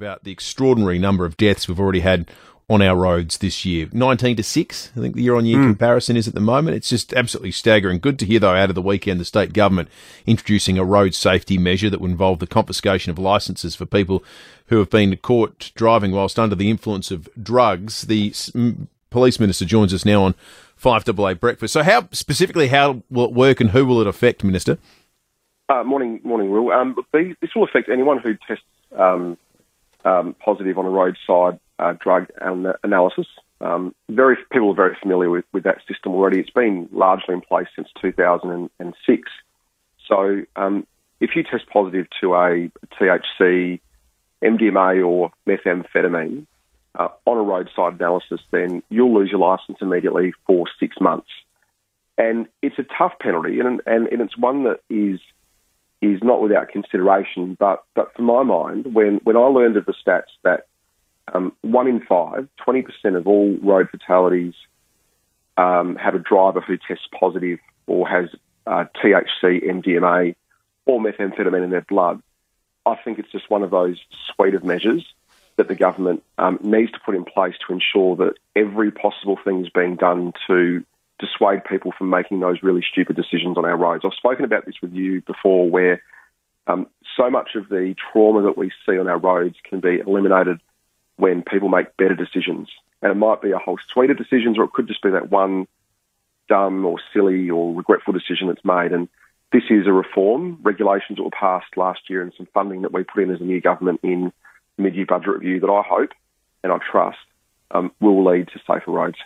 about the extraordinary number of deaths we've already had on our roads this year. 19 to 6, I think the year on year comparison is at the moment. It's just absolutely staggering. Good to hear, though, out of the weekend, the state government introducing a road safety measure that would involve the confiscation of licences for people who have been caught driving whilst under the influence of drugs. The police minister joins us now on 5AA Breakfast. So, how specifically, how will it work and who will it affect, Minister? Uh, morning, morning, Will. Um, this will affect anyone who tests um, um, positive on a roadside uh, drug an- analysis. Um, very people are very familiar with, with that system already. It's been largely in place since 2006. So, um, if you test positive to a THC, MDMA, or methamphetamine uh, on a roadside analysis, then you'll lose your license immediately for six months. And it's a tough penalty, and, and, and it's one that is is not without consideration. But but for my mind, when when I learned of the stats that um, one in five, 20% of all road fatalities um, have a driver who tests positive or has uh, THC, MDMA, or methamphetamine in their blood. I think it's just one of those suite of measures that the government um, needs to put in place to ensure that every possible thing is being done to dissuade people from making those really stupid decisions on our roads. I've spoken about this with you before, where um, so much of the trauma that we see on our roads can be eliminated when people make better decisions. And it might be a whole suite of decisions, or it could just be that one dumb or silly or regretful decision that's made. And this is a reform, regulations that were passed last year, and some funding that we put in as a new government in the mid-year budget review that I hope and I trust um, will lead to safer roads.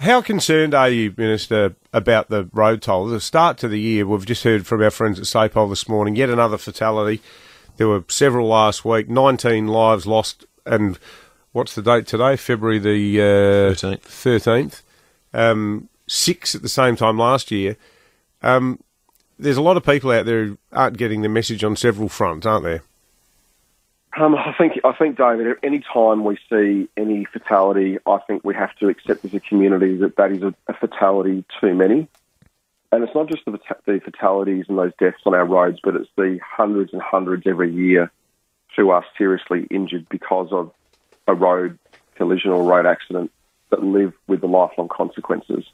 How concerned are you, Minister, about the road toll? The start to the year, we've just heard from our friends at SAPOL this morning, yet another fatality. There were several last week, 19 lives lost, and what's the date today? February the uh, 13th. 13th. Um, six at the same time last year. Um, there's a lot of people out there who aren't getting the message on several fronts, aren't there? Um, I think, I think, David. Any time we see any fatality, I think we have to accept as a community that that is a, a fatality too many. And it's not just the, the fatalities and those deaths on our roads, but it's the hundreds and hundreds every year who are seriously injured because of a road collision or road accident that live with the lifelong consequences.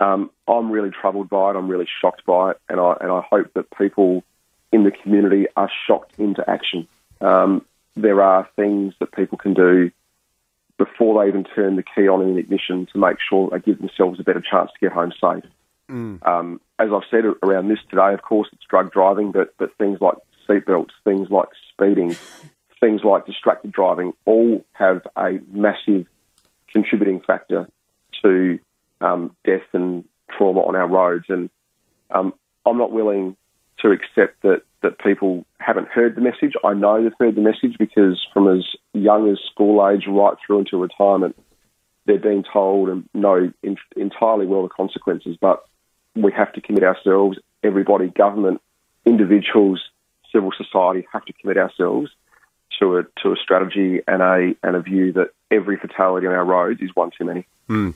Um, I'm really troubled by it. I'm really shocked by it, and I and I hope that people in the community are shocked into action. Um, there are things that people can do before they even turn the key on in the ignition to make sure they give themselves a better chance to get home safe. Um, as I've said around this today, of course, it's drug driving, but but things like seatbelts, things like speeding, things like distracted driving, all have a massive contributing factor to um, death and trauma on our roads. And um, I'm not willing to accept that, that people haven't heard the message. I know they've heard the message because from as young as school age right through into retirement, they're being told and know in, entirely well the consequences. But we have to commit ourselves, everybody, government, individuals, civil society, have to commit ourselves to a to a strategy and a and a view that every fatality on our roads is one too many. Hmm.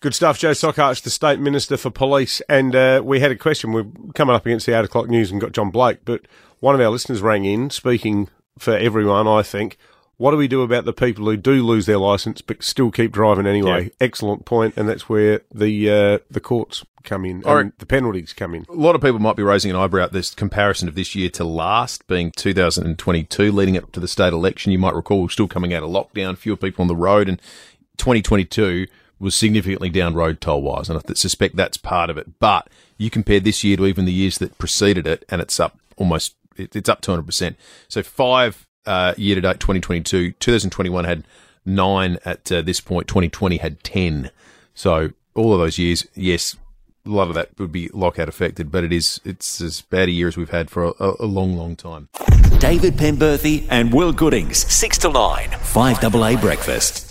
Good stuff, Joe Szakacs, the State Minister for Police. And uh, we had a question. We're coming up against the 8 o'clock news and got John Blake, but one of our listeners rang in, speaking for everyone, I think. What do we do about the people who do lose their licence but still keep driving anyway? Yeah. Excellent point, and that's where the uh, the courts come in and the penalties come in. A lot of people might be raising an eyebrow at this comparison of this year to last, being 2022, leading up to the state election. You might recall we're still coming out of lockdown, fewer people on the road, and 2022 was significantly down road toll wise, and I suspect that's part of it. But you compare this year to even the years that preceded it, and it's up almost, it's up 200%. So five uh, year to date, 2022, 2021 had nine at uh, this point, 2020 had 10. So all of those years, yes, a lot of that would be lockout affected, but it is it's as bad a year as we've had for a, a long, long time. David Penberthy and Will Goodings, 6 to 9, 5AA Breakfast.